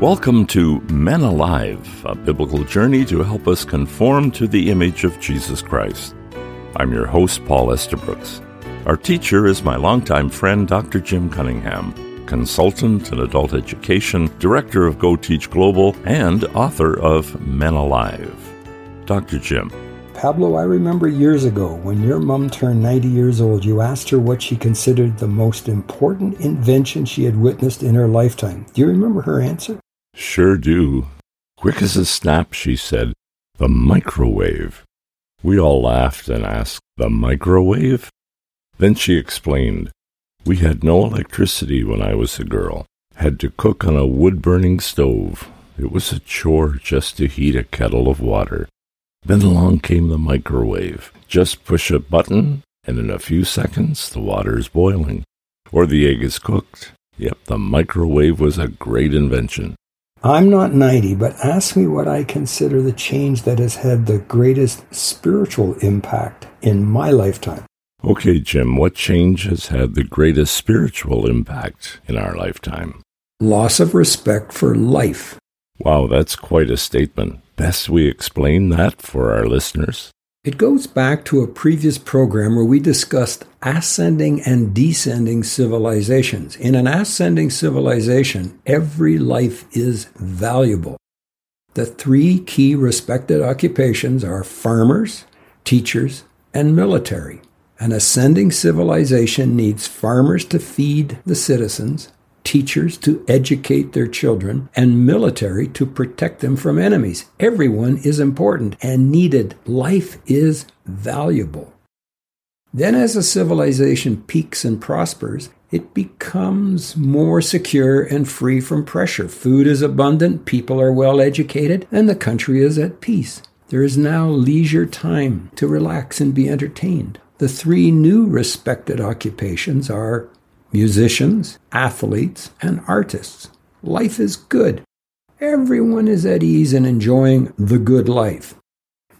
Welcome to Men Alive, a biblical journey to help us conform to the image of Jesus Christ. I'm your host, Paul Estabrooks. Our teacher is my longtime friend, Dr. Jim Cunningham, consultant in adult education, director of Go Teach Global, and author of Men Alive. Dr. Jim. Pablo, I remember years ago when your mom turned 90 years old, you asked her what she considered the most important invention she had witnessed in her lifetime. Do you remember her answer? Sure do. Quick as a snap, she said, The microwave. We all laughed and asked, The microwave? Then she explained, We had no electricity when I was a girl. Had to cook on a wood burning stove. It was a chore just to heat a kettle of water. Then along came the microwave. Just push a button, and in a few seconds the water is boiling. Or the egg is cooked. Yep, the microwave was a great invention. I'm not 90, but ask me what I consider the change that has had the greatest spiritual impact in my lifetime. Okay, Jim, what change has had the greatest spiritual impact in our lifetime? Loss of respect for life. Wow, that's quite a statement. Best we explain that for our listeners. It goes back to a previous program where we discussed ascending and descending civilizations. In an ascending civilization, every life is valuable. The three key respected occupations are farmers, teachers, and military. An ascending civilization needs farmers to feed the citizens, teachers to educate their children, and military to protect them from enemies. Everyone is important and needed. Life is valuable. Then, as a civilization peaks and prospers, it becomes more secure and free from pressure. Food is abundant, people are well educated, and the country is at peace. There is now leisure time to relax and be entertained. The three new respected occupations are musicians, athletes, and artists. Life is good. Everyone is at ease and enjoying the good life.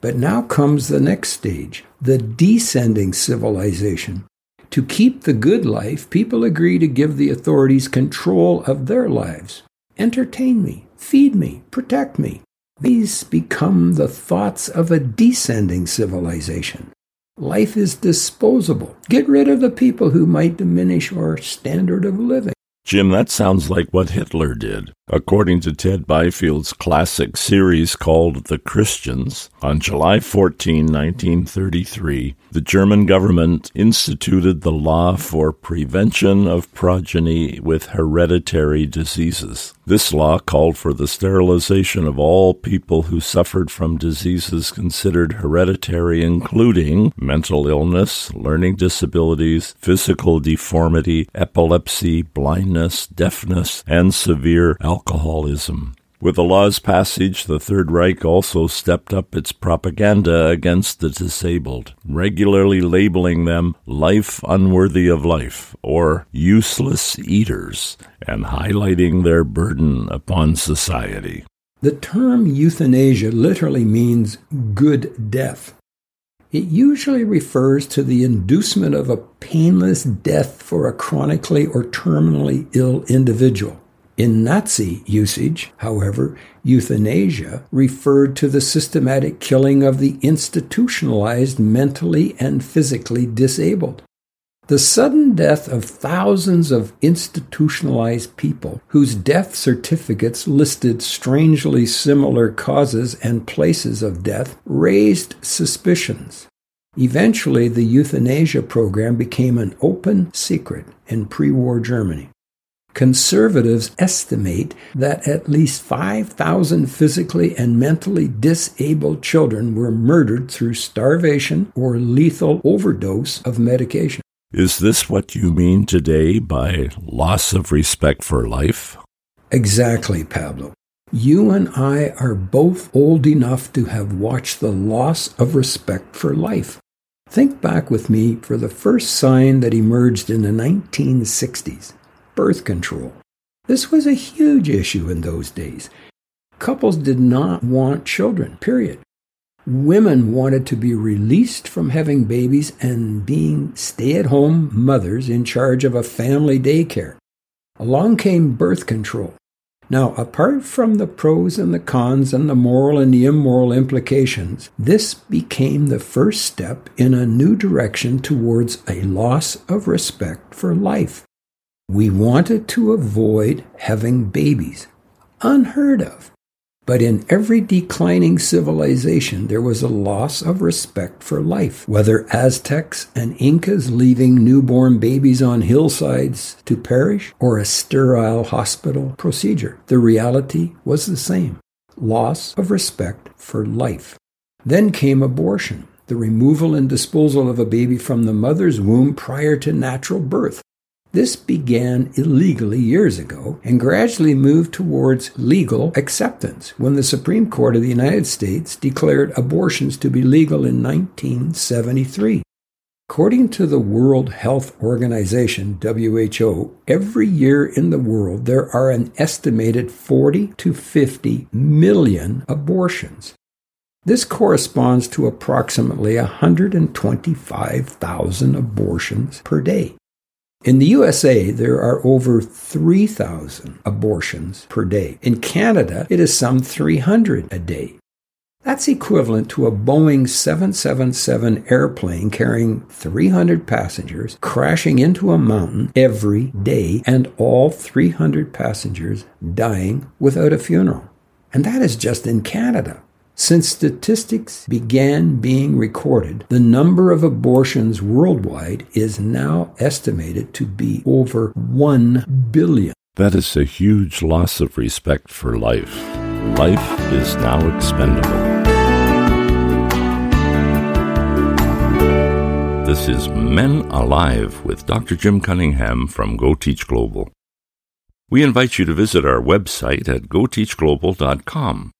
But now comes the next stage, the descending civilization. To keep the good life, people agree to give the authorities control of their lives. Entertain me, feed me, protect me. These become the thoughts of a descending civilization. Life is disposable. Get rid of the people who might diminish our standard of living. Jim, that sounds like what Hitler did. According to Ted Byfield's classic series called The Christians, on July 14, 1933, the German government instituted the law for prevention of progeny with hereditary diseases. This law called for the sterilization of all people who suffered from diseases considered hereditary, including mental illness, learning disabilities, physical deformity, epilepsy, blindness, deafness, and severe alcoholism. With the law's passage, the Third Reich also stepped up its propaganda against the disabled, regularly labeling them life unworthy of life or useless eaters, and highlighting their burden upon society. The term euthanasia literally means good death. It usually refers to the inducement of a painless death for a chronically or terminally ill individual. In Nazi usage, however, euthanasia referred to the systematic killing of the institutionalized mentally and physically disabled. The sudden death of thousands of institutionalized people whose death certificates listed strangely similar causes and places of death raised suspicions. Eventually, the euthanasia program became an open secret in pre war Germany. Conservatives estimate that at least 5,000 physically and mentally disabled children were murdered through starvation or lethal overdose of medication. Is this what you mean today by loss of respect for life? Exactly, Pablo. You and I are both old enough to have watched the loss of respect for life. Think back with me for the first sign that emerged in the 1960s birth control. This was a huge issue in those days. Couples did not want children, period. Women wanted to be released from having babies and being stay at home mothers in charge of a family daycare. Along came birth control. Now, apart from the pros and the cons and the moral and the immoral implications, this became the first step in a new direction towards a loss of respect for life. We wanted to avoid having babies. Unheard of. But in every declining civilization, there was a loss of respect for life, whether Aztecs and Incas leaving newborn babies on hillsides to perish, or a sterile hospital procedure. The reality was the same loss of respect for life. Then came abortion, the removal and disposal of a baby from the mother's womb prior to natural birth. This began illegally years ago and gradually moved towards legal acceptance when the Supreme Court of the United States declared abortions to be legal in 1973. According to the World Health Organization, WHO, every year in the world there are an estimated 40 to 50 million abortions. This corresponds to approximately 125,000 abortions per day. In the USA, there are over 3,000 abortions per day. In Canada, it is some 300 a day. That's equivalent to a Boeing 777 airplane carrying 300 passengers crashing into a mountain every day and all 300 passengers dying without a funeral. And that is just in Canada. Since statistics began being recorded, the number of abortions worldwide is now estimated to be over 1 billion. That is a huge loss of respect for life. Life is now expendable. This is Men Alive with Dr. Jim Cunningham from Go Teach Global. We invite you to visit our website at goteachglobal.com.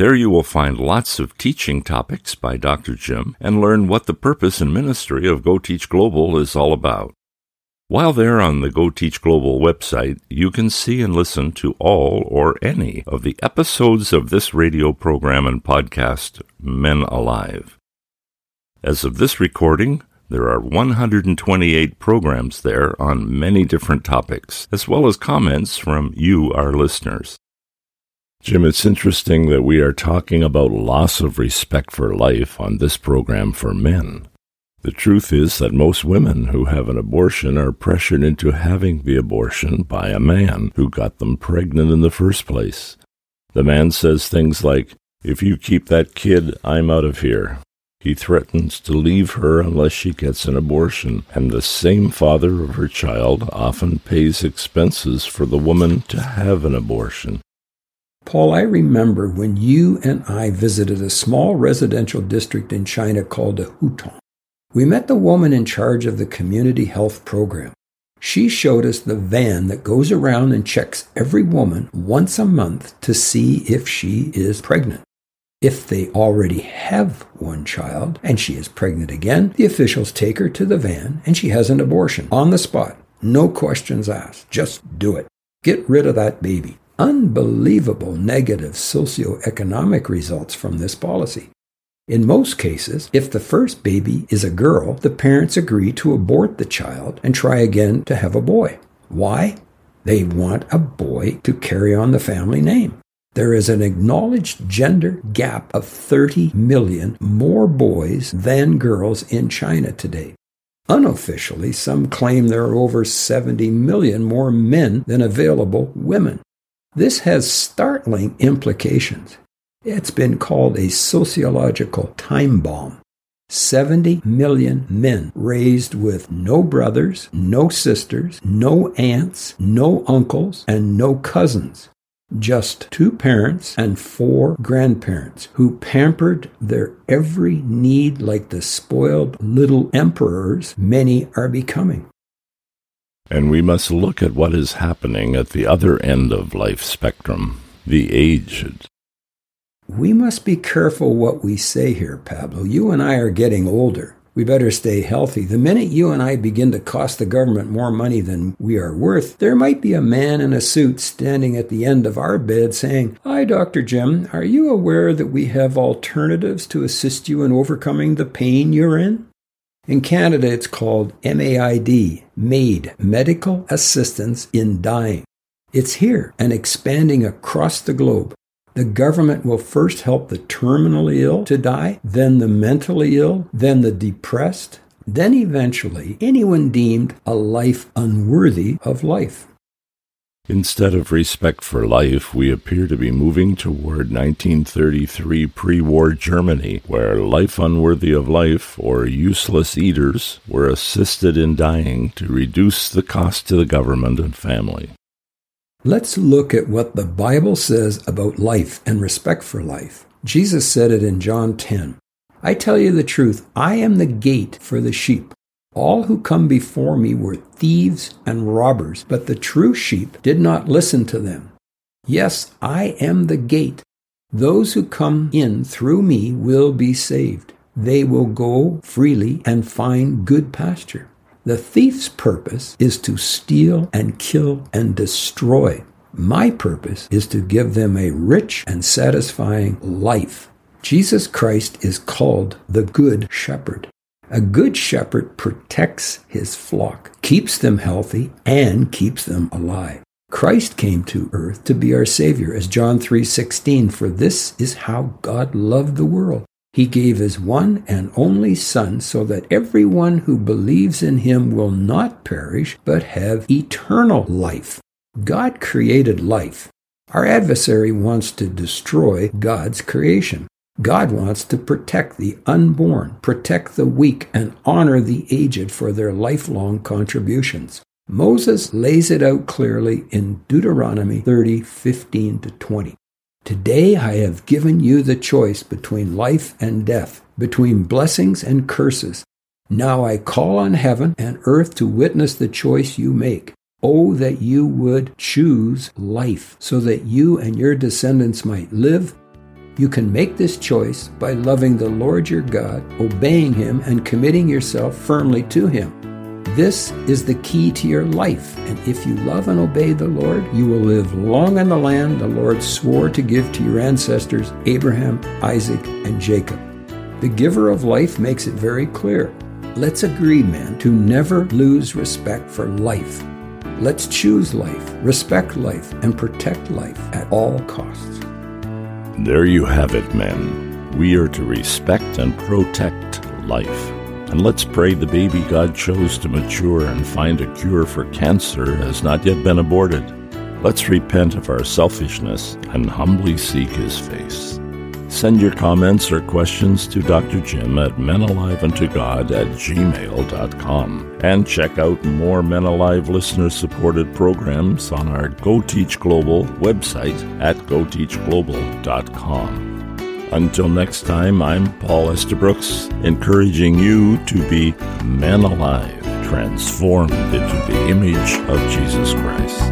There you will find lots of teaching topics by Dr. Jim and learn what the purpose and ministry of Go Teach Global is all about. While there on the Go Teach Global website, you can see and listen to all or any of the episodes of this radio program and podcast, Men Alive. As of this recording, there are 128 programs there on many different topics, as well as comments from you, our listeners. Jim, it's interesting that we are talking about loss of respect for life on this program for men. The truth is that most women who have an abortion are pressured into having the abortion by a man who got them pregnant in the first place. The man says things like, If you keep that kid, I'm out of here. He threatens to leave her unless she gets an abortion, and the same father of her child often pays expenses for the woman to have an abortion. Paul, I remember when you and I visited a small residential district in China called a Hutong. We met the woman in charge of the community health program. She showed us the van that goes around and checks every woman once a month to see if she is pregnant. If they already have one child and she is pregnant again, the officials take her to the van and she has an abortion on the spot. No questions asked. Just do it. Get rid of that baby unbelievable negative socioeconomic results from this policy. In most cases, if the first baby is a girl, the parents agree to abort the child and try again to have a boy. Why? They want a boy to carry on the family name. There is an acknowledged gender gap of 30 million more boys than girls in China today. Unofficially, some claim there are over 70 million more men than available women. This has startling implications. It's been called a sociological time bomb. 70 million men raised with no brothers, no sisters, no aunts, no uncles, and no cousins. Just two parents and four grandparents who pampered their every need like the spoiled little emperors many are becoming. And we must look at what is happening at the other end of life spectrum, the aged. We must be careful what we say here, Pablo. You and I are getting older. We better stay healthy. The minute you and I begin to cost the government more money than we are worth, there might be a man in a suit standing at the end of our bed saying, Hi, Dr. Jim, are you aware that we have alternatives to assist you in overcoming the pain you're in? In Canada, it's called MAID, MAID, Medical Assistance in Dying. It's here and expanding across the globe. The government will first help the terminally ill to die, then the mentally ill, then the depressed, then eventually anyone deemed a life unworthy of life. Instead of respect for life, we appear to be moving toward 1933 pre war Germany, where life unworthy of life or useless eaters were assisted in dying to reduce the cost to the government and family. Let's look at what the Bible says about life and respect for life. Jesus said it in John 10. I tell you the truth, I am the gate for the sheep. All who come before me were thieves and robbers, but the true sheep did not listen to them. Yes, I am the gate. Those who come in through me will be saved. They will go freely and find good pasture. The thief's purpose is to steal and kill and destroy. My purpose is to give them a rich and satisfying life. Jesus Christ is called the Good Shepherd. A good shepherd protects his flock, keeps them healthy, and keeps them alive. Christ came to earth to be our savior as John 3:16 for this is how God loved the world. He gave his one and only son so that everyone who believes in him will not perish but have eternal life. God created life. Our adversary wants to destroy God's creation. God wants to protect the unborn, protect the weak, and honor the aged for their lifelong contributions. Moses lays it out clearly in Deuteronomy 30 15 to 20. Today I have given you the choice between life and death, between blessings and curses. Now I call on heaven and earth to witness the choice you make. Oh, that you would choose life, so that you and your descendants might live you can make this choice by loving the Lord your God, obeying Him, and committing yourself firmly to Him. This is the key to your life, and if you love and obey the Lord, you will live long in the land the Lord swore to give to your ancestors, Abraham, Isaac, and Jacob. The giver of life makes it very clear. Let's agree, men, to never lose respect for life. Let's choose life, respect life, and protect life at all costs. There you have it, men. We are to respect and protect life. And let's pray the baby God chose to mature and find a cure for cancer has not yet been aborted. Let's repent of our selfishness and humbly seek his face. Send your comments or questions to Dr. Jim at menaliveuntogod at gmail.com. And check out more Men Alive listener supported programs on our Go Teach Global website at goteachglobal.com. Until next time, I'm Paul Estabrooks, encouraging you to be men alive, transformed into the image of Jesus Christ.